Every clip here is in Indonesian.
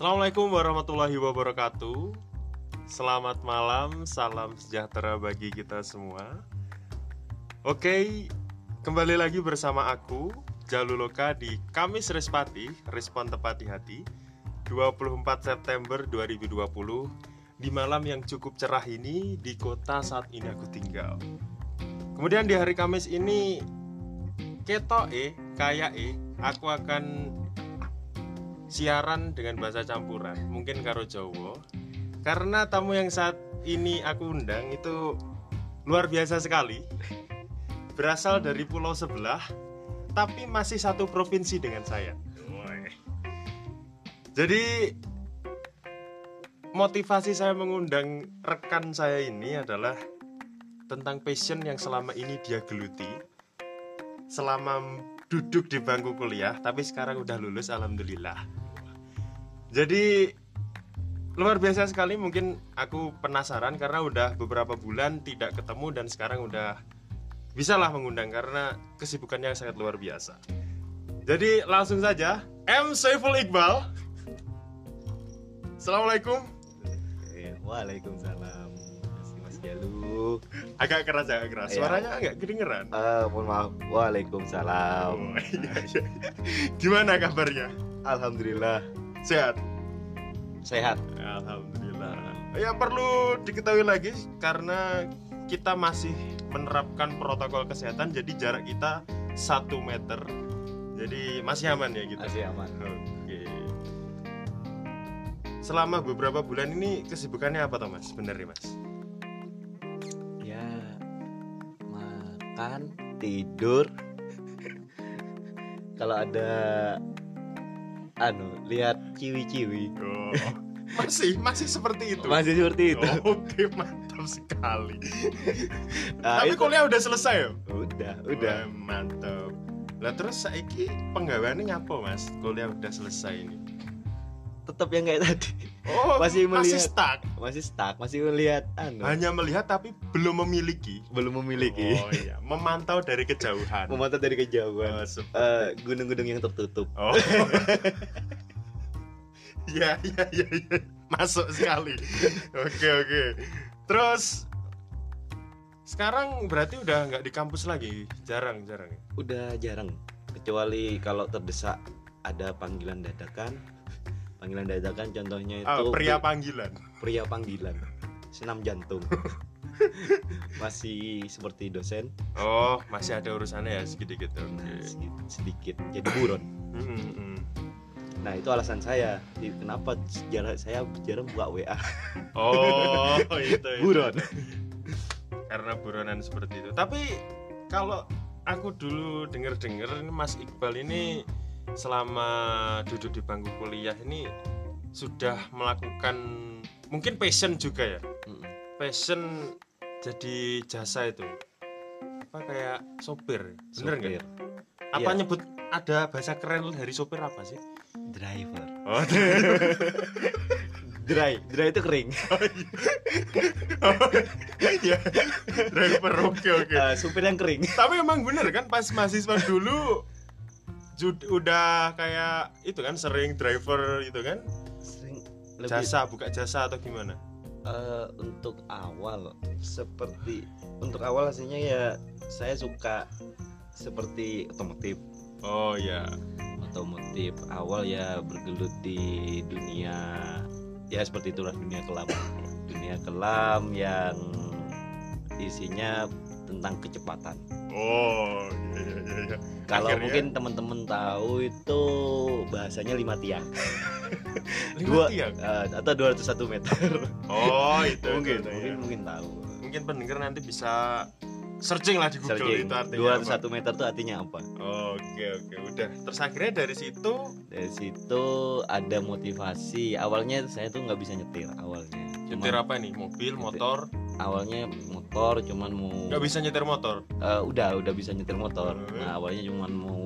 Assalamualaikum warahmatullahi wabarakatuh. Selamat malam, salam sejahtera bagi kita semua. Oke, kembali lagi bersama aku, Jaluloka di Kamis Respati, Respon Tepat di Hati, 24 September 2020, di malam yang cukup cerah ini di kota saat ini aku tinggal. Kemudian di hari Kamis ini, ketok eh, kayak eh, aku akan siaran dengan bahasa campuran mungkin karo Jawa. Karena tamu yang saat ini aku undang itu luar biasa sekali. Berasal dari pulau sebelah tapi masih satu provinsi dengan saya. Jadi motivasi saya mengundang rekan saya ini adalah tentang passion yang selama ini dia geluti. Selama duduk di bangku kuliah tapi sekarang udah lulus alhamdulillah jadi luar biasa sekali mungkin aku penasaran karena udah beberapa bulan tidak ketemu dan sekarang udah bisalah mengundang karena kesibukannya sangat luar biasa. Jadi langsung saja M Saiful Iqbal. Assalamualaikum. Eh, Waalaikumsalam. Mas Jalu. Agak keras agak keras. Iya. Suaranya agak kedengeran. Eh, mohon maaf. Waalaikumsalam. Oh, iya, iya. Gimana kabarnya? Alhamdulillah Sehat. sehat. Alhamdulillah. Ya perlu diketahui lagi karena kita masih menerapkan protokol kesehatan jadi jarak kita satu meter. Jadi masih aman ya gitu. Masih aman. Oke. Selama beberapa bulan ini kesibukannya apa toh mas? Bener ya mas? Ya makan, tidur. Kalau ada anu, lihat ciwi-ciwi. Oh, masih masih seperti itu. Masih seperti itu. Oke mantap sekali. Nah, Tapi itu- kuliah udah selesai ya? udah, udah. Wah, mantap. Lah terus saiki penggawaannya nyapa mas? Kuliah udah selesai ini. Tetap yang kayak tadi. Oh Masih masih melihat. stuck. Masih stuck, masih melihat anu. Hanya melihat tapi belum memiliki. Belum memiliki. Oh iya, memantau dari kejauhan. Memantau dari kejauhan. Oh, Eh, gunung-gunung yang tertutup. Oh. ya, ya, ya, ya. Masuk sekali. Oke, oke. Terus sekarang berarti udah nggak di kampus lagi, jarang, jarang. ya? Udah jarang, kecuali kalau terdesak ada panggilan dadakan. Panggilan dadakan contohnya itu Ah, pria panggilan. pria panggilan, senam jantung. Masih seperti dosen, Oh, masih ada urusannya ya sedikit. Oke. nah, sedikit, sedikit jadi buron. Nah itu alasan saya, kenapa jarang saya jarang buka WA Oh, itu. itu. buron. karena buronan seperti itu. Tapi kalau aku dulu denger-denger Mas Iqbal ini selama duduk di bangku kuliah ini sudah melakukan mungkin passion juga ya. Mm. Passion jadi jasa itu. Apa kayak sopir? Bener nggak? Apa Iya. nyebut ada bahasa keren dari sopir apa sih? driver, Oh, dry, dry itu kering. iya. Driver oke oke. Eh, supir yang kering. Tapi emang bener kan pas mahasiswa dulu jud- udah kayak itu kan sering driver itu kan? Sering lebih. Jasa buka jasa atau gimana? Eh, untuk awal seperti untuk awal hasilnya ya saya suka seperti otomotif. Oh ya. otomotif awal ya bergelut di dunia ya seperti itulah dunia kelam. Dunia kelam yang isinya tentang kecepatan Oh iya iya iya. iya. kalau Akhirnya- mungkin teman-teman tahu itu bahasanya lima tiang Lima dua tiang? eh, atau 201 meter Oh itu mungkin itu, mungkin iya. mungkin tahu Mungkin pendengar nanti bisa searching lah di Google Searching, itu artinya 201 meter itu artinya apa apa. Oke oke udah. Terus akhirnya dari situ dari situ ada motivasi awalnya saya tuh nggak bisa nyetir awalnya nyetir cuman apa nih? Mobil, motor? Awalnya motor cuman mau Nggak bisa nyetir motor. Eh, udah udah bisa nyetir motor Hmm. nah awalnya cuman mau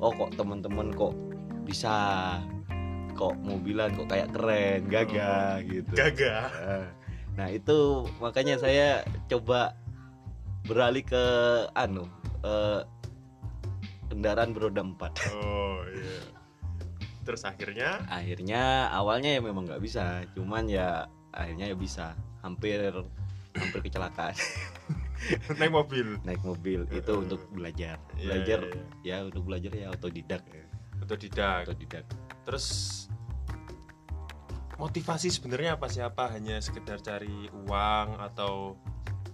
oh kok teman-teman kok bisa kok mobilan kok kayak keren gagah gitu Gagah. Eh, nah itu makanya saya coba beralih ke anu eh, kendaraan beroda empat Oh iya. terus akhirnya akhirnya awalnya ya memang nggak bisa cuman ya akhirnya ya bisa hampir hampir kecelakaan. Naik mobil. Naik mobil itu untuk belajar. Iya, belajar iya, iya. ya untuk belajar ya otodidak. Otodidak. Otodidak. Terus motivasi sebenarnya apa siapa hanya sekedar cari uang atau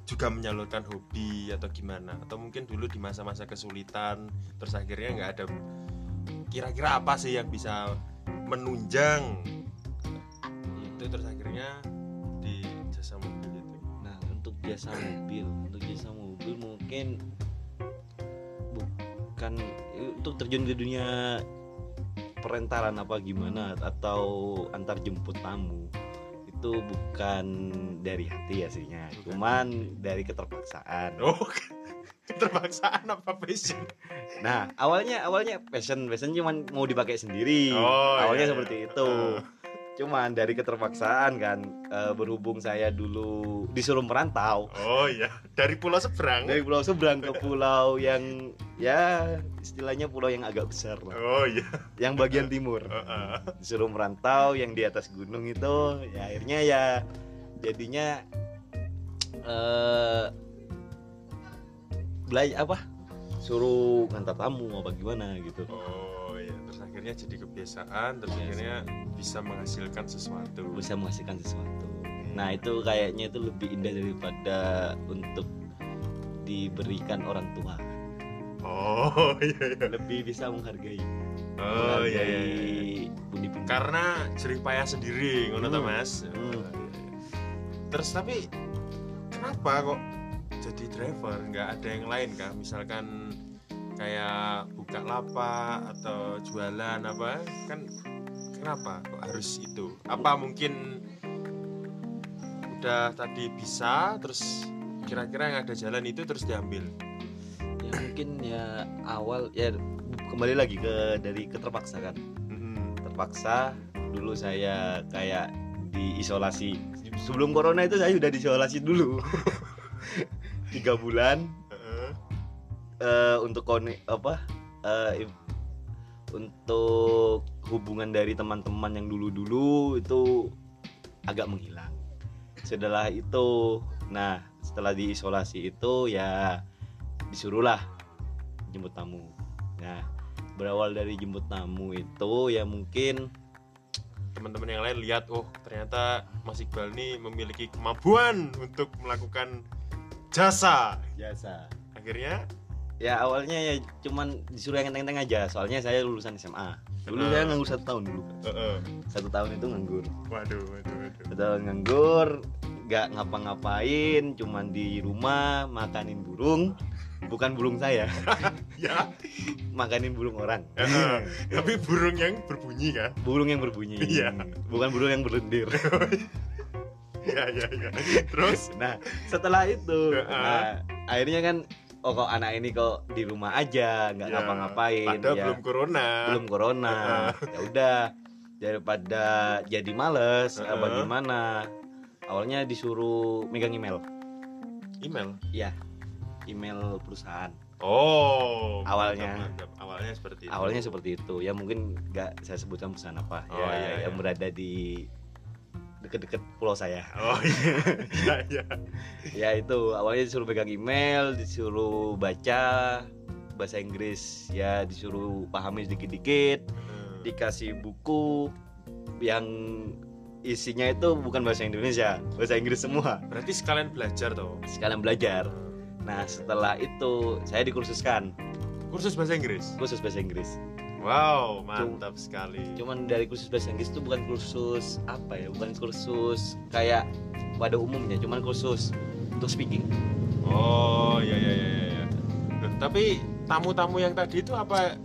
juga menyalurkan hobi atau gimana? Atau mungkin dulu di masa-masa kesulitan terus akhirnya nggak ada kira-kira apa sih yang bisa menunjang? Itu terus akhirnya di jasa jasa mobil. Untuk jasa mobil mungkin bukan untuk terjun ke dunia perentaran apa gimana atau antar jemput tamu. Itu bukan dari hati aslinya Bukan. cuman dari keterpaksaan. Oh keterpaksaan apa passion? Nah awalnya awalnya passion. Passion cuman mau dipakai sendiri. Oh, awalnya iya, iya. seperti itu cuman dari keterpaksaan kan eh, berhubung saya dulu disuruh merantau. Oh iya dari pulau seberang. Dari pulau seberang ke pulau yang ya istilahnya pulau yang agak besar lah. Oh iya. Yang bagian timur. Heeh. disuruh merantau yang di atas gunung itu ya akhirnya ya jadinya eh belajar apa? Suruh ngantar tamu apa gimana gitu. Oh akhirnya jadi kebiasaan, terus Biasa. akhirnya bisa menghasilkan sesuatu. bisa menghasilkan sesuatu nah itu kayaknya itu lebih indah daripada untuk diberikan orang tua Oh iya iya. lebih bisa menghargai Oh iya iya. iya. menghargai pundi-pundi Karena jerih payah sendiri, ngono Hmm. Mas. Hmm. Oh, iya, iya. Terus tapi kenapa kok jadi driver? Nggak ada yang lain kah? Misalkan kayak buka lapak atau jualan apa? Kan kenapa kok harus itu? Apa mungkin udah tadi bisa terus kira-kira yang ada jalan itu terus diambil? ya mungkin ya awal ya kembali lagi ke dari keterpaksa kan Mm-mm. terpaksa dulu saya kayak diisolasi sebelum corona itu saya sudah diisolasi dulu tiga bulan Eh, untuk koni apa im- untuk hubungan dari teman-teman yang dulu-dulu itu agak menghilang. Setelah itu nah setelah diisolasi itu ya disuruhlah jemput tamu. Nah berawal dari jemput tamu itu ya mungkin teman-teman yang lain lihat oh ternyata Mas Iqbal ini memiliki kemampuan untuk melakukan jasa. Jasa. Akhirnya ya awalnya ya cuman disuruh yang enteng-enteng aja. Soalnya saya lulusan SMA dulu Benar. saya nganggur satu tahun dulu. Heeh. satu tahun itu nganggur. Waduh waduh waduh. Satu tahun nganggur nggak ngapa-ngapain cuman di rumah makanin burung. Bukan burung saya. Ya. Makanin burung orang. Heeh. tapi burung yang berbunyi kan burung yang berbunyi. Iya. bukan burung yang berlendir. Ya ya ya terus? Nah setelah itu Heeh. nah akhirnya kan oh kok anak ini kok di rumah aja nggak Ya, ngapa-ngapain padahal ya. belum corona belum corona ya udah daripada jadi males Heeh. apa gimana awalnya disuruh megang email email ya email perusahaan oh Awalnya. mantap, mantap. awalnya seperti itu awalnya seperti itu ya mungkin nggak saya sebutkan perusahaan apa Oh, ya iya, iya. yang berada di deket-deket pulau saya. Oh iya. Iya iya. Ya itu. Awalnya disuruh pegang email disuruh baca bahasa Inggris. Ya disuruh pahami sedikit-dikit Heeh. dikasih buku yang isinya itu bukan bahasa Indonesia bahasa Inggris semua. Berarti sekalian belajar toh? Sekalian belajar. Nah setelah itu saya dikursuskan. Kursus bahasa Inggris? Khusus bahasa Inggris wow mantap sekali cuman dari kursus bahasa Inggris itu bukan kursus apa ya bukan kursus kayak pada umumnya cuman kursus untuk speaking Oh iya iya iya iya. iya. Loh, tapi tamu-tamu yang tadi itu apa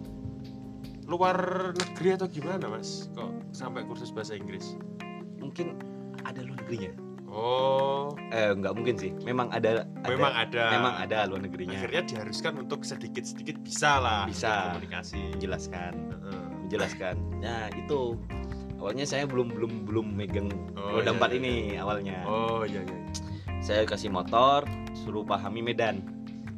luar negeri atau gimana mas? Kok sampai kursus bahasa Inggris? mungkin ada luar negerinya Oh, eh nggak mungkin sih. Memang ada, ada. Memang ada. memang ada luar negerinya. Akhirnya diharuskan untuk sedikit-sedikit bisa lah Bisa. komunikasi. menjelaskan. Heeh. menjelaskan. Nah itu. Awalnya saya belum belum belum megang Oh, roda iya, empat iya, ini awalnya. Oh iya iya. saya kasih motor suruh pahami medan.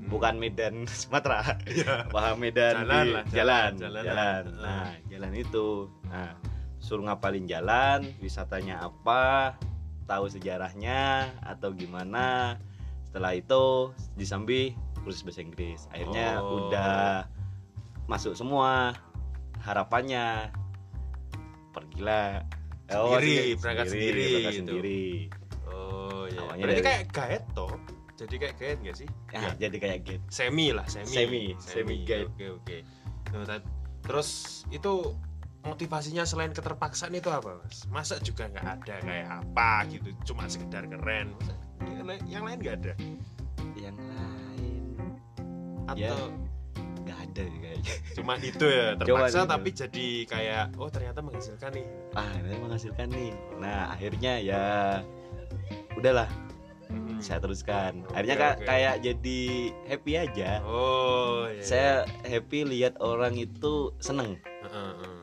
Bukan Medan Sumatera. Iya. paham Medan Jalan di lah, jalan jalan, jalan, jalan. nah jalan itu. Nah suruh ngapalin jalan wisatanya apa tahu sejarahnya atau gimana setelah itu disambi kursus bahasa Inggris akhirnya Oh. udah masuk semua harapannya pergilah Oh, Sendiri, sendiri, berangkat sendiri berangkat gitu. sendiri Oh iya. Awalnya Berarti dari- kayak gaet toh. Jadi kayak gaet nggak sih? ya, Ya. jadi kayak gitu Semi lah, semi. Semi, semi guide. Oke, oke. Nah, tat- Terus itu motivasinya selain keterpaksaan itu apa, Mas? Masa juga nggak ada kayak apa gitu, cuma sekedar keren. Masa yang lain- nggak ada? yang lain Atau Ya. nggak ada sih kayaknya cuma itu ya terpaksa itu. tapi jadi kayak oh ternyata menghasilkan nih. ah ini menghasilkan nih nah akhirnya ya udahlah Hmm. saya teruskan Oke, akhirnya oke. kayak jadi happy aja Oh, iya. saya happy lihat orang itu seneng Heeh, heeh.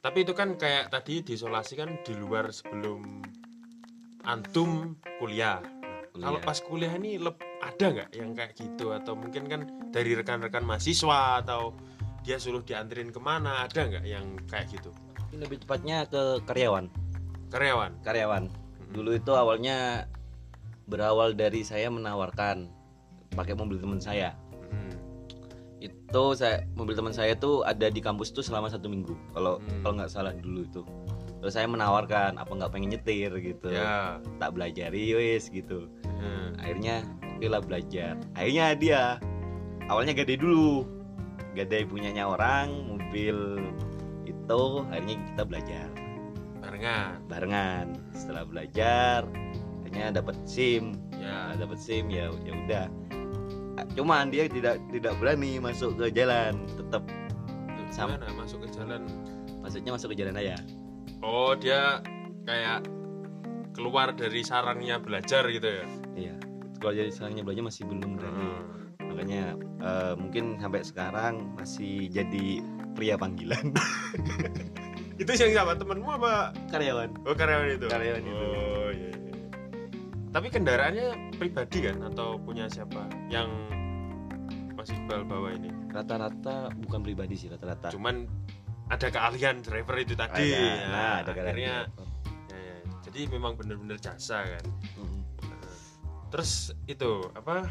Tapi itu kan kayak tadi diisolasi kan di luar sebelum antum kuliah. Kalau Kuliah. pas kuliah ini leb- ada nggak yang kayak gitu? Atau mungkin kan dari rekan-rekan mahasiswa atau dia suruh dianterin ke mana ada nggak yang kayak gitu? Ini lebih tepatnya ke karyawan. Karyawan? Karyawan. Dulu itu awalnya berawal dari saya menawarkan pakai mobil teman saya. Hmm. Itu saya mobil teman saya tuh ada di kampus tuh selama satu minggu. Kalau Hmm. kalau nggak salah dulu itu. Terus saya menawarkan apa nggak pengen nyetir? gitu. Ya. Tak belajari wes gitu. Hmm. akhirnya bila belajar. Akhirnya dia awalnya gade dulu. Gade punyanya orang mobil itu akhirnya kita belajar. Barengan. Barengan. Setelah belajar akhirnya dapat sim. Ya. Dapat sim ya ya udah. Ah, cuman dia tidak tidak berani masuk ke jalan tetap Sam- gimana? Masuk ke jalan? Maksudnya masuk ke jalan aja oh dia kayak keluar dari sarangnya belajar gitu ya? Iya kalau jadi sarangnya belajar masih belum berani. Hmm. makanya eh, mungkin sampai sekarang masih jadi pria panggilan. Itu yang siapa? Temenmu apa? Karyawan. Oh karyawan itu? Karyawan itu. oh. Tapi kendaraannya pribadi kan? Atau punya siapa yang masih Iqbal bawa ini? Rata-rata bukan pribadi sih rata-rata. Cuman ada keahlian driver itu tadi. Ada, Ya, nah ada akhirnya ya, ya. jadi memang benar-benar jasa kan? Mm. terus itu apa?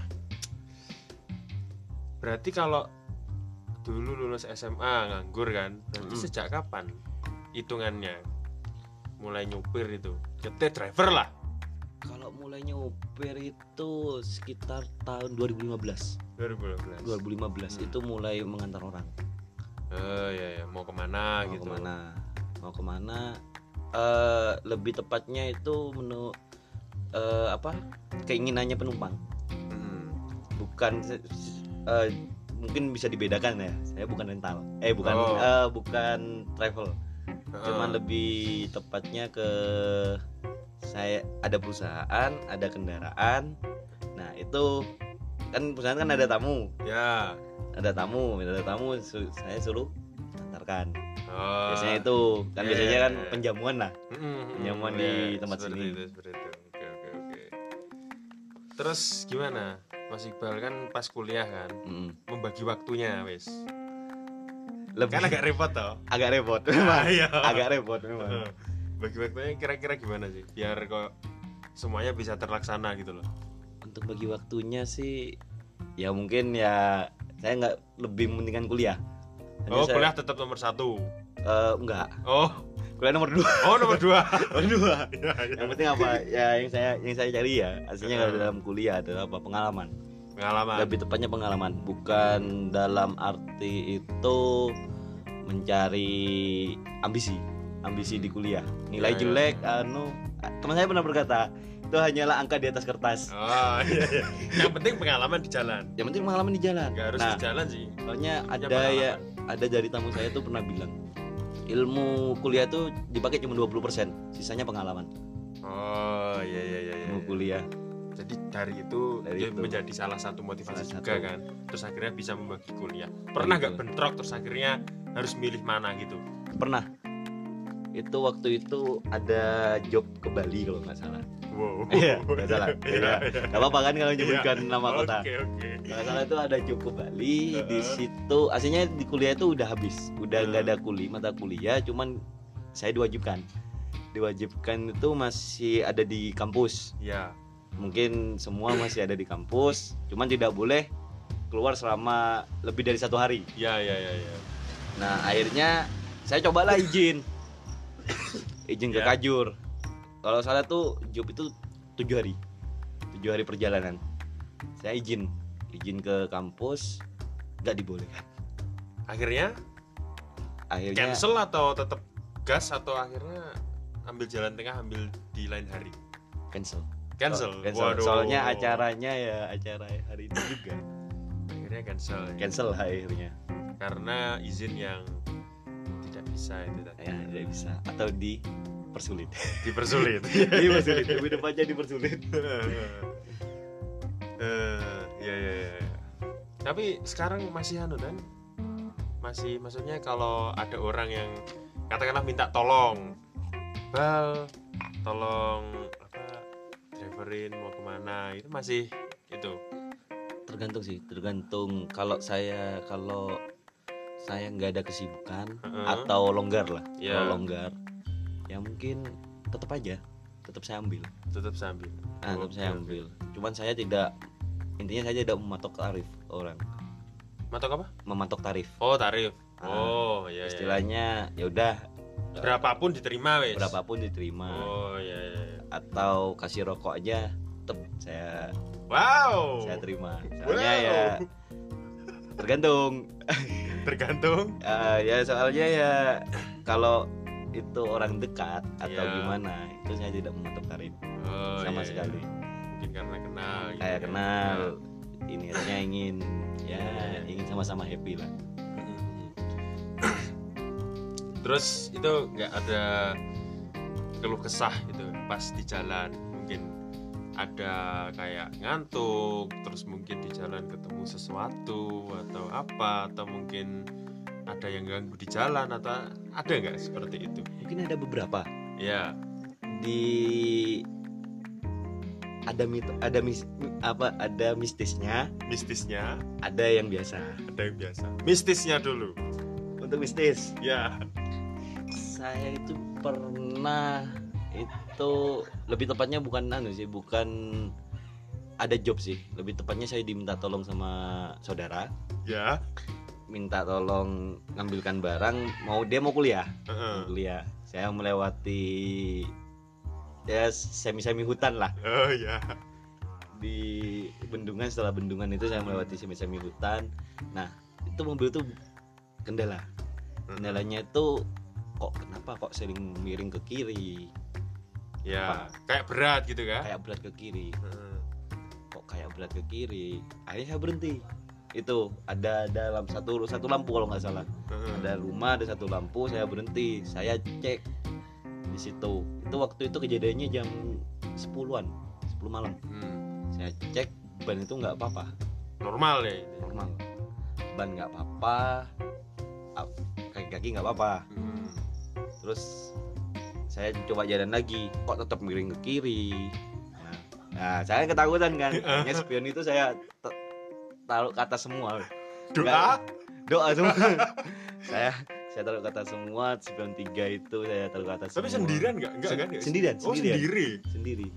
Berarti kalau dulu lulus SMA nganggur kan? Berarti Mm. sejak kapan hitungannya? Mulai nyupir itu. Jadi driver lah kalau mulai nyopir itu sekitar tahun 2015 2012 2015 Hmm. itu mulai mengantar orang. Oh ya ya mau ke mana mau gitu? ke mana? Mau ke mana? Eh, lebih tepatnya itu menu eh, apa? Keinginannya penumpang. Hmm. bukan eh, mungkin bisa dibedakan ya. Saya bukan rental. Eh bukan Oh. eh, bukan travel. Cuman lebih tepatnya ke saya ada perusahaan ada kendaraan nah itu kan perusahaan kan ada tamu ya ada tamu ada tamu su- saya suruh antarkan oh. biasanya itu kan Iya, biasanya iya, kan iya. penjamuan lah Mm, mm, penjamuan mm, di ya, tempat seperti sini. itu, seperti itu. Oke, oke, oke. Terus gimana? Mas Iqbal kan pas kuliah kan Mm. membagi waktunya, wis. lebih Kan agak repot toh. agak repot Ah, memang iya. agak repot memang Bagi waktunya kira-kira gimana sih? Biar kok semuanya bisa terlaksana gitu loh. untuk bagi waktunya sih ya mungkin ya saya nggak lebih mementingkan kuliah Hanya Oh, saya- kuliah tetap nomor satu. eh, enggak Oh, kuliah nomor dua oh nomor dua. nomor dua Iya, iya. yang penting apa ya yang saya yang saya cari ya aslinya Hmm. dalam kuliah adalah apa pengalaman Pengalaman. lebih tepatnya pengalaman bukan dalam arti itu mencari ambisi ambisi di kuliah nilai Ya, ya. jelek anu teman saya pernah berkata itu hanyalah angka di atas kertas Oh, iya, iya. Yang penting pengalaman di jalan. yang penting pengalaman di jalan Gak harus nah di jalan sih. soalnya ada ya ada dari tamu saya tuh pernah bilang ilmu kuliah tuh dipakai cuma 20% sisanya pengalaman Oh, iya iya iya. iya. ilmu kuliah Jadi dari itu Dari itu. menjadi salah satu motivasi Salah juga satu. kan. Terus akhirnya bisa membagi kuliah. Pernah nggak bentrok terus akhirnya harus milih mana gitu? pernah itu waktu itu ada job ke Bali kalau nggak salah wow. Iya, nggak salah. Iya, Iya. iya. Gak apa-apa kan kalau menyebutkan nama kota. Oke, oke. Nggak salah itu ada cukup Bali di Heeh. situ. Aslinya di kuliah itu udah habis, udah nggak Heeh. ada kuliah mata kuliah, cuman saya diwajibkan. Diwajibkan itu masih ada di kampus. Ya. Mungkin semua masih ada di kampus, cuman tidak boleh keluar selama lebih dari satu hari. Ya, ya, ya, ya. Nah akhirnya saya cobalah izin, izin ke Ya. Kajur. Kalau salah tuh job itu tujuh hari, tujuh hari perjalanan. Saya izin, izin ke kampus, nggak dibolehkan. Akhirnya Akhirnya cancel atau tetap gas atau akhirnya ambil jalan tengah ambil di lain hari? cancel. Cancel. So- cancel. Waduh. Soalnya acaranya ya acara hari itu juga akhirnya cancel. ya. cancel akhirnya. Karena izin yang tidak bisa itu tadi. Ya tidak bisa atau dipersulit. Dipersulit. dipersulit. Lebih depannya dipersulit. Eh, ya, ya, ya. Tapi sekarang masih anu kan? Masih maksudnya kalau ada orang yang katakanlah minta tolong, bal, tolong apa driverin mau ke mana itu masih itu. tergantung sih tergantung kalau saya kalau saya nggak ada kesibukan Heeh. atau longgar lah Ya. kalau longgar ya mungkin tetap aja tetap saya ambil tetap sambil. nah, tetap saya ambil cuman saya tidak intinya saya tidak mematok tarif orang Matok apa? mematok tarif Oh tarif. Ah, Oh ya. ya. istilahnya ya udah berapapun diterima wes. berapapun diterima Oh ya. atau kasih rokok aja tetap saya Wow. saya terima soalnya Wow. ya tergantung Tergantung. Eh, ya soalnya ya kalau itu orang dekat atau Ya. gimana itu saya tidak mematok tarif Oh, sama iya, iya. sekali Mungkin karena kenal. gitu kayak ya. kenal ini hanya ingin ya ingin sama-sama happy lah Terus itu nggak ada keluh kesah gitu pas di jalan ada kayak ngantuk terus mungkin di jalan ketemu sesuatu atau apa atau mungkin ada yang ganggu di jalan atau ada nggak seperti itu? Mungkin ada beberapa. Ya. Di ada mit ada mis apa ada mistisnya. Mistisnya? Ada yang biasa. Ada yang biasa. Mistisnya dulu. Untuk mistis? Ya. Saya itu pernah itu lebih tepatnya bukan anu sih bukan ada job sih. Lebih tepatnya saya diminta tolong sama saudara. Ya. Minta tolong ngambilkan barang mau dia mau kuliah. Heeh. mau kuliah. Saya melewati ya semi semi hutan lah. Oh ya. Di bendungan setelah bendungan itu saya melewati semi semi hutan. Nah itu mobil tuh kendala. Kendalanya itu kok kenapa kok sering miring ke kiri ya kayak berat gitu kan? Kayak berat ke kiri. Heeh. kok kayak berat ke kiri? Akhirnya saya berhenti. Itu ada dalam satu satu lampu kalau nggak salah. Heeh. ada rumah ada satu lampu saya berhenti. Saya cek di situ. Itu waktu itu kejadiannya jam 10-an 10 malam. Hmm. saya cek ban itu nggak apa-apa. Normal ya ini. normal. Ban nggak apa-apa. Ap- kaki-kaki nggak apa-apa. Hmm. terus saya coba jalan lagi kok tetap miring ke kiri. Nah, nah saya ketakutan kan. Akhirnya spion itu saya taruh kata semua. Doa? Doa semua. Saya saya taruh kata semua spion tiga itu saya taruh kata semua tapi sendirian nggak? Nggak kan ya? sendirian, oh sendirian. sendiri? Sendiri.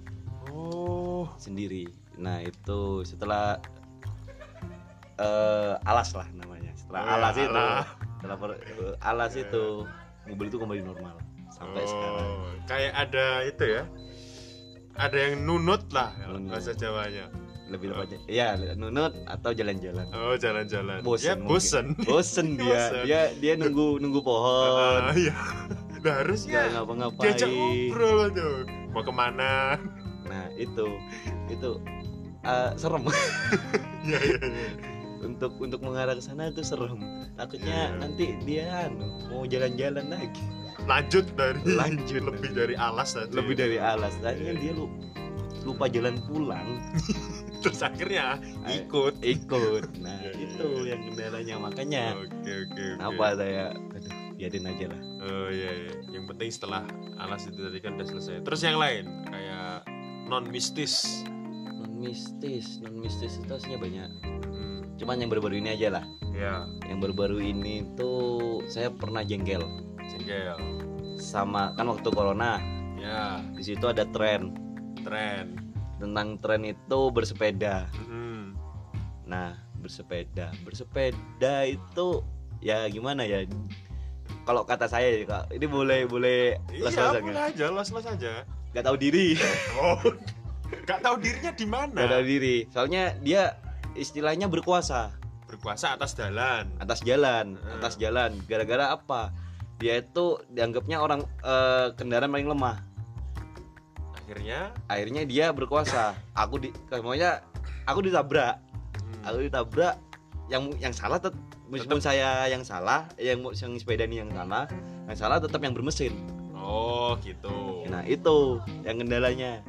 Oh. Sendiri. Nah itu setelah eh, alas lah namanya. Setelah Oh, ya, alas itu alah. setelah per- eh, alas Ya. itu mobil itu kembali normal sampai Oh, sekarang kayak ada itu ya. Ada yang nunut lah Nunut. bahasa Jawanya. Lebih tepatnya iya nunut atau jalan-jalan. Oh jalan-jalan. Bosen ya bosen. Bosen dia. Bosen. dia dia nunggu nunggu pohon. Ah, iya. Nah harusnya ngapa-ngapain. Diajak ngobrol tuh mau ke mana? Nah itu. Itu eh, serem. Ya, ya, ya. untuk untuk mengarah ke sana itu serem. Takutnya Iya. nanti dia anu, mau jalan-jalan lagi lanjut dari Lanjut. lebih dari alas tadi lebih dari alas. Tadi kan dia lu lupa jalan pulang. Terus akhirnya Ayo. ikut. ikut. Nah itu yang kendalanya. Makanya oke oke kenapa saya aduh biarin aja lah. Oh iya, iya. yang penting setelah alas itu tadi kan udah selesai. Terus yang lain kayak non mistis non mistis non mistis itu aslinya banyak. Hmm. cuman yang baru-baru ini aja lah. Ya yang baru-baru ini tuh saya pernah jengkel jengkel sama kan waktu corona ya. di situ ada tren. Tren. Tentang tren itu bersepeda. Hmm. nah bersepeda. Bersepeda itu ya gimana ya? Kalau kata saya ya, Kak, ini boleh boleh iya les-lesan boleh nggak? aja los los aja. Nggak tahu diri. Oh nggak tahu dirinya di mana? Nggak tahu diri. Soalnya dia istilahnya berkuasa. Berkuasa atas jalan. Atas jalan Hmm. atas jalan. Gara-gara apa dia itu dianggapnya orang eh, kendaraan paling lemah. Akhirnya? Akhirnya dia berkuasa. Aku di semuanya aku ditabrak. Hmm, aku ditabrak. Yang yang salah tet meskipun saya yang salah yang yang sepeda ini yang salah yang salah tetap yang bermesin. Oh gitu. Nah itu yang kendalanya.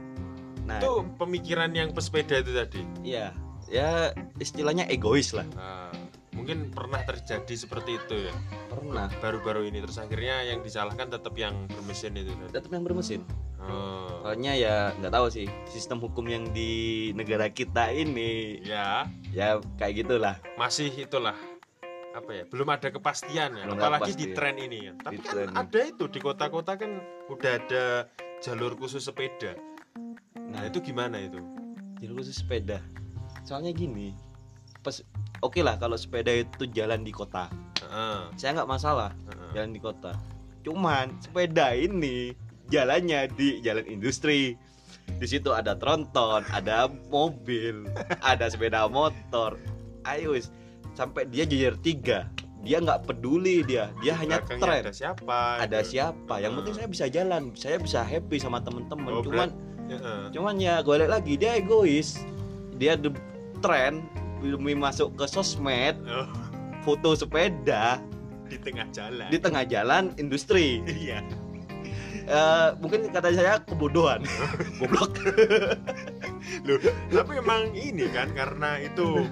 Nah. Itu pemikiran yang pesepeda itu tadi? Iya. Ya istilahnya egois lah. Nah, mungkin pernah terjadi seperti itu ya? Pernah. Baru-baru ini terus akhirnya yang disalahkan tetap yang bermesin itu tadi. tetap yang bermesin. Oh, soalnya ya nggak tahu sih sistem hukum yang di negara kita ini ya. ya kayak gitulah. Masih itulah apa ya belum ada kepastian ya Belum ada apalagi di kepastian. tren ini ya. Tapi Di kan tren. ada itu di kota-kota kan udah ada jalur khusus sepeda. Nah nah itu gimana itu? Jalur khusus sepeda. Soalnya gini pas oke lah kalau sepeda itu jalan di kota. Heeh, saya nggak masalah heeh. jalan di kota. Cuman sepeda ini jalannya di jalan industri. Di situ ada tronton ada mobil ada sepeda motor. Ayo sampai dia jajar tiga. Dia nggak peduli dia. Dia hanya Belakangnya tren. ada siapa ada gitu. siapa. Yang penting saya bisa jalan. Saya bisa happy sama temen-temen. Oh, cuman Heeh. cuman ya gue lihat lagi. Dia egois. Dia the tren demi masuk ke sosmed Oh, foto sepeda di tengah jalan. di tengah jalan industri. Iya. Eh, mungkin kata saya kebodohan. Goblok. Loh, tapi emang ini kan karena itu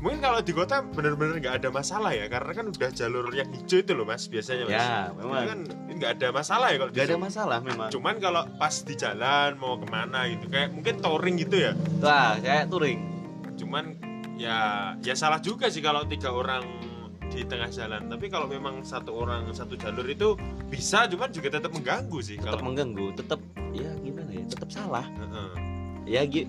mungkin kalau di kota bener-bener nggak ada masalah ya karena kan udah jalur yang hijau itu loh mas biasanya mas. Ya memang. Kan nggak ada masalah ya kalau di gak ada masalah memang. Cuman kalau pas di jalan mau ke mana gitu kayak mungkin touring gitu ya? Wah saya touring. Cuman ya ya salah juga sih kalau tiga orang di tengah jalan tapi kalau memang satu orang satu jalur itu bisa cuman juga tetap mengganggu sih tetap kalau mengganggu tetap ya gimana ya tetap salah Heeh. ya gi-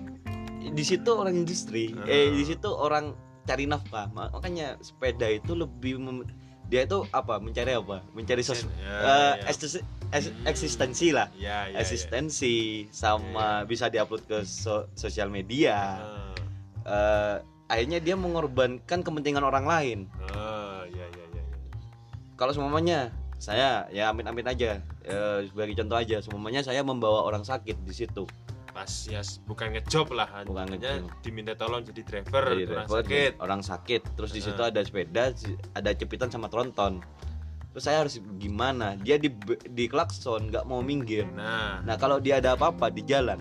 di situ orang industri eh Ah. di situ orang cari nafkah Ma- makanya sepeda itu lebih mem- dia itu apa mencari apa mencari sos Ya, eh, ya. eksis- es- Hmm. eksistensi lah ya, ya, ya. eksistensi sama bisa diupload ke so- sosial media Heeh. Eh, akhirnya dia mengorbankan kepentingan orang lain. Oh, ya, ya, ya, ya. kalau semuanya saya ya amit-amit aja. Eh, sebagai contoh aja semuanya saya membawa orang sakit di situ. Pas ya bukan ngejob lah Bukan ngejob. diminta tolong jadi driver Jadi orang driver, sakit. orang sakit. Terus di situ Heeh. ada sepeda ada cepitan sama tronton. Terus saya harus gimana? Dia di di klakson nggak mau minggir. Nah. Nah kalau dia ada apa-apa di jalan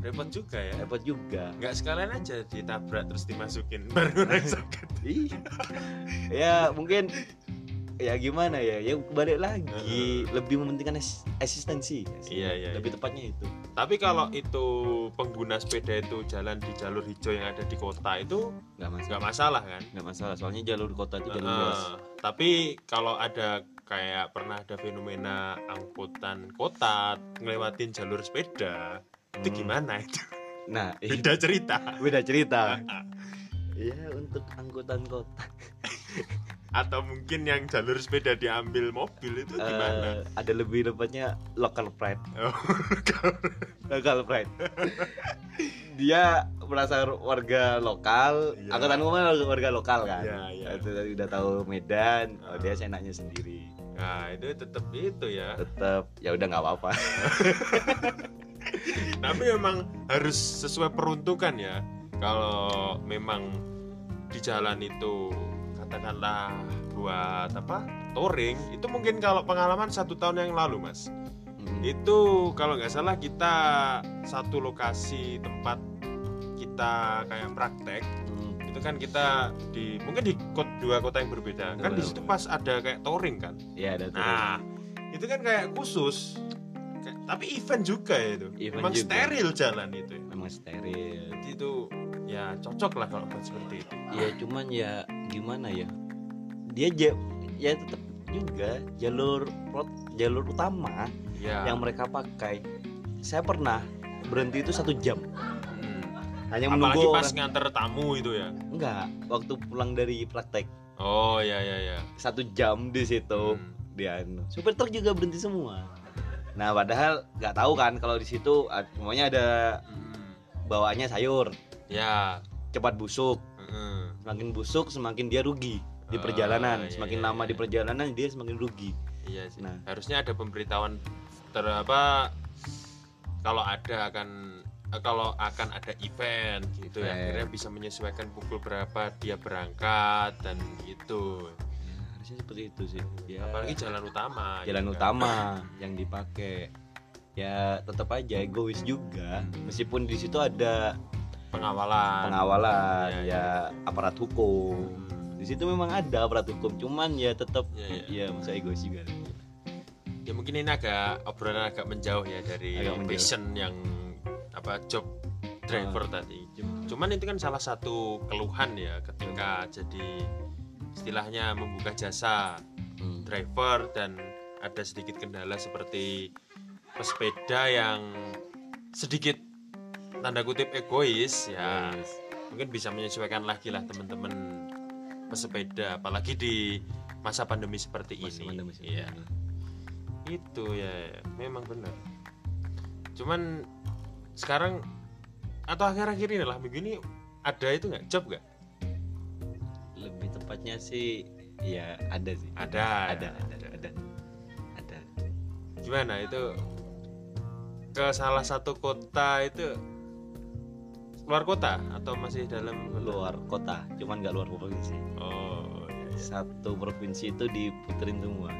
repot juga ya. Repot juga. Nggak sekalian aja ditabrak terus dimasukin. Baru orang sakit Ih. ya mungkin ya gimana ya? Ya balik lagi. Lebih mementingkan es- eksistensi. Iya, iya, lebih tepatnya itu. Tapi kalau itu pengguna sepeda itu jalan di jalur hijau yang ada di kota itu nggak masalah. nggak masalah kan? Nggak masalah soalnya jalur kota itu jalur Heeh. luas. Tapi kalau ada kayak pernah ada fenomena angkutan kota ngelewatin jalur sepeda itu Hmm. gimana itu? Nah ini beda cerita. Beda cerita. Ya untuk angkutan kota. Atau mungkin yang jalur sepeda diambil mobil itu gimana? eh, ada lebih tepatnya local pride. Oh, local pride. Dia merasa warga lokal. Iya. angkutan umum warga lokal kan. Iya, iya. itu tadi udah tahu Medan. Oh, Ah. dia seenaknya sendiri. Nah itu tetap itu ya. Tetap ya udah nggak apa-apa tapi memang harus sesuai peruntukan ya kalau memang di jalan itu katakanlah buat apa touring itu mungkin kalau pengalaman satu tahun yang lalu mas Hmm. itu kalau nggak salah kita satu lokasi tempat kita kayak praktek Hmm. itu kan kita di mungkin di kot dua kota yang berbeda kan di Betul. situ pas ada kayak touring kan ya ada tuh nah itu kan kayak khusus tapi event juga ya itu. Event memang juga. steril jalan itu ya. memang steril. Jadi itu ya cocok lah kalau buat seperti itu. Ya cuman ya gimana ya? Dia ja- ya tetap juga jalur jalur utama ya. yang mereka pakai. Saya pernah berhenti itu satu jam. Hmm. hanya apalagi menunggu pas orang nganter tamu itu ya? Enggak waktu pulang dari praktek. Oh ya ya ya. Satu jam di situ. Hmm. dia anu. supir truk juga berhenti semua nah padahal nggak tahu kan kalau di situ semuanya ada Hmm. bawaannya sayur. Ya. Cepat busuk. Hmm. semakin busuk semakin dia rugi di Ah, perjalanan. iya, semakin iya, lama iya. di perjalanan dia semakin rugi. Iya sih. Nah. harusnya ada pemberitahuan ter apa kalau ada akan eh, kalau akan ada event gitu ya. Akhirnya bisa menyesuaikan pukul berapa dia berangkat dan gitu harusnya seperti itu sih. Ya. Apalagi jalan utama jalan gitu kan. utama yang dipakai. Ya tetap aja egois juga. Meskipun di situ ada pengawalan. pengawalan Iya, ya aparat hukum. Di situ memang ada aparat hukum cuman ya tetap Iya, iya. ya masa egois juga. Ya mungkin ini agak obrolan agak menjauh ya dari Agak menjauh. passion yang apa job driver Ah. tadi. Cuman itu kan salah satu keluhan ya ketika jadi istilahnya membuka jasa Hmm. driver dan ada sedikit kendala seperti pesepeda yang sedikit tanda kutip egois ya Yes. mungkin bisa menyesuaikan lagi lah teman-teman pesepeda apalagi di masa pandemi seperti Masa ini pandemi seperti ini. itu ya ya, memang benar cuman sekarang atau akhir-akhir ini lah minggu ini ada itu nggak job nggak lebih tepatnya sih ya ada sih. Ada. Ada ada ada. Ada. Gimana itu? Ke salah satu kota itu luar kota atau masih dalam luar kota cuman nggak luar provinsi. Oh iya, iya. satu provinsi itu diputerin semua.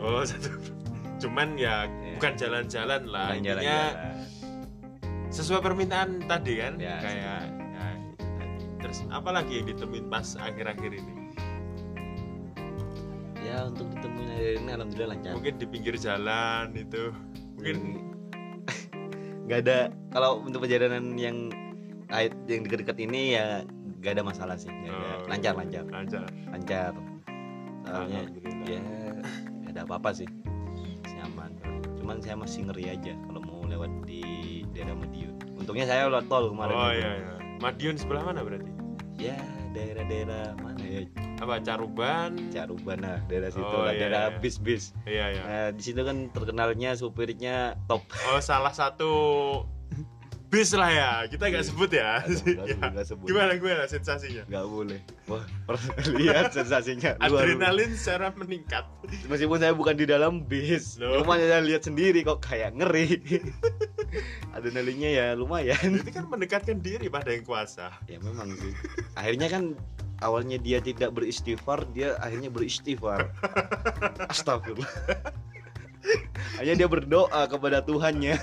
Oh satu. Cuman ya Iya. bukan jalan-jalan lah Bukan intinya jalan-jalan. sesuai permintaan tadi kan? Ya, kayak ya, terus apa lagi yang ditemuin pas akhir-akhir ini ya untuk ditemuin hari ini alhamdulillah lancar. Mungkin di pinggir jalan itu. Mungkin nggak ada kalau untuk perjalanan yang yang dekat-dekat ini ya nggak ada masalah sih. Ada. Oh, lancar lancar. lancar. Lancar. Soalnya ya nggak ada apa-apa sih. Masih aman. Cuman saya masih ngeri aja kalau mau lewat di daerah Madiun. Untungnya saya lewat tol kemarin. Oh itu. iya iya. Madiun sebelah mana berarti? Ya daerah-daerah mana ya apa Caruban? Caruban nah daerah situ Oh, lah iya, daerah iya. bis-bis iya. iya nah di situ kan terkenalnya supirnya top. Oh salah satu bis lah ya? Kita nggak sebut ya? Nggak sebut, Ya. sebut. gimana gimana sensasinya? Nggak boleh. Wah lihat sensasinya. Luar adrenalin secara meningkat. Meskipun saya bukan di dalam bis Loh. cuma saya lihat sendiri kok kayak ngeri. Adrenalinnya ya lumayan. Itu kan mendekatkan diri pada yang kuasa. Ya memang sih. Akhirnya kan awalnya dia tidak beristighfar dia akhirnya beristighfar. Astagfirullah. Hanya dia berdoa kepada Tuhannya.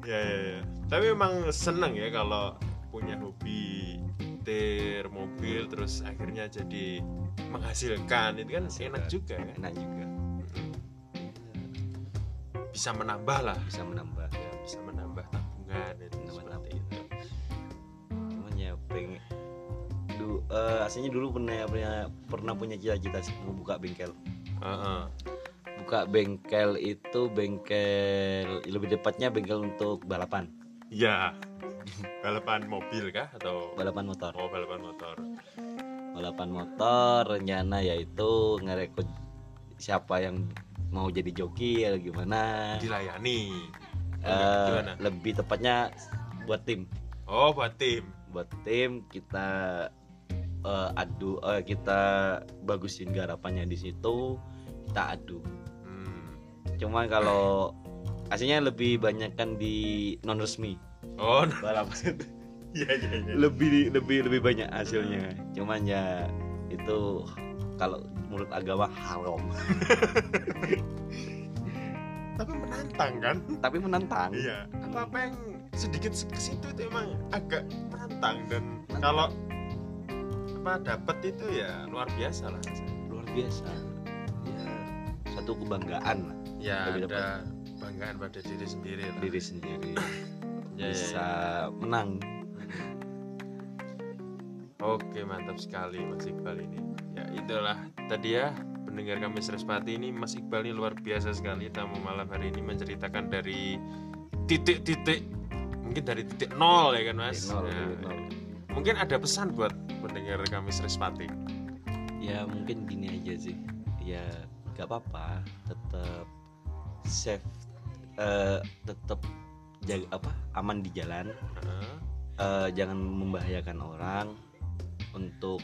Ya ya ya tapi memang seneng ya kalau punya hobi nyetir mobil terus akhirnya jadi menghasilkan. Itu kan enak juga kan? Enak juga. Bisa menambah lah. Bisa menambah ya, bisa menambah tabungan du, eh, aslinya dulu pernah pernah pernah punya cita-cita buka bengkel. Heeh. buka bengkel itu bengkel lebih tepatnya bengkel untuk balapan. Ya balapan mobil kah atau? Balapan motor. Oh balapan motor. Balapan motor rencana yaitu ngerekrut siapa yang mau jadi joki atau gimana. Dilayani. Eh, gimana? lebih tepatnya buat tim. Oh buat tim. Buat tim kita eh, adu eh, kita bagusin garapannya di situ kita adu. Hmm. cuman kalau aslinya lebih banyak kan di non resmi oh balapan iya iya iya. Lebih lebih lebih banyak hasilnya. Cuman ya itu kalau menurut agama haram. Tapi menantang kan? Tapi menantang. Iya. Apa apa yang sedikit ke situ itu emang agak menantang dan Menantang. kalau apa dapat itu ya luar biasa lah. Luar biasa. Ya. Satu suatu kebanggaan lah. Ya Lebih ada banggaan pada diri sendiri lah. diri sendiri. Ya, ya, bisa ya. menang. Oke mantap sekali Mas Iqbal ini. Ya itulah tadi ya pendengar kami Srespati ini Mas Iqbal ini luar biasa sekali tamu malam hari ini menceritakan dari titik-titik mungkin dari titik nol ya kan Mas? Nol, Ya, dari nol. Mungkin ada pesan buat pendengar kami Srespati ya mungkin gini aja sih. Ya nggak apa-apa. Tetap safe eh, tetap jaga apa aman di jalan. Eh, jangan membahayakan orang untuk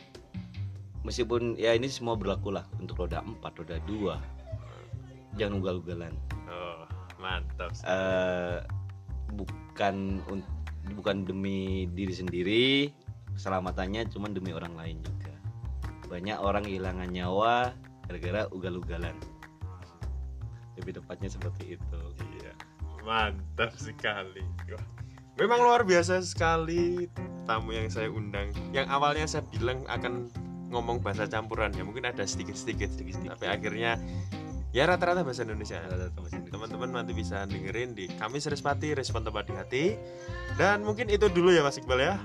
meskipun ya ini semua berlaku lah untuk roda 4 roda 2 jangan ugal-ugalan. Oh mantap. Eh, bukan bukan demi diri sendiri keselamatannya cuman demi orang lain juga banyak orang kehilangan nyawa gara-gara ugal-ugalan lebih tepatnya seperti itu Iya, mantap sekali. Memang luar biasa sekali tamu yang saya undang. Yang awalnya saya bilang akan ngomong bahasa campuran ya, mungkin ada sedikit-sedikit, sedikit-sedikit. Tapi akhirnya ya rata-rata bahasa Indonesia. Teman-teman nanti bisa dengerin di kami Serispati, respon tepat di hati. Dan mungkin itu dulu ya Mas Iqbal ya.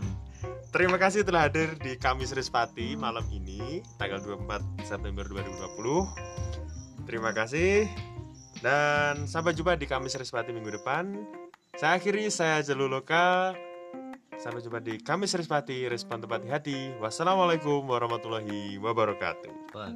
Terima kasih telah hadir di Kamis Rispati malam ini tanggal 24 September 2020. Terima kasih dan sampai jumpa di Kamis Rispati minggu depan. Saya akhiri saya Jaluloka. Sampai jumpa di Kamis Rispati Respon Tepat Hati. Wassalamualaikum warahmatullahi wabarakatuh. Wah,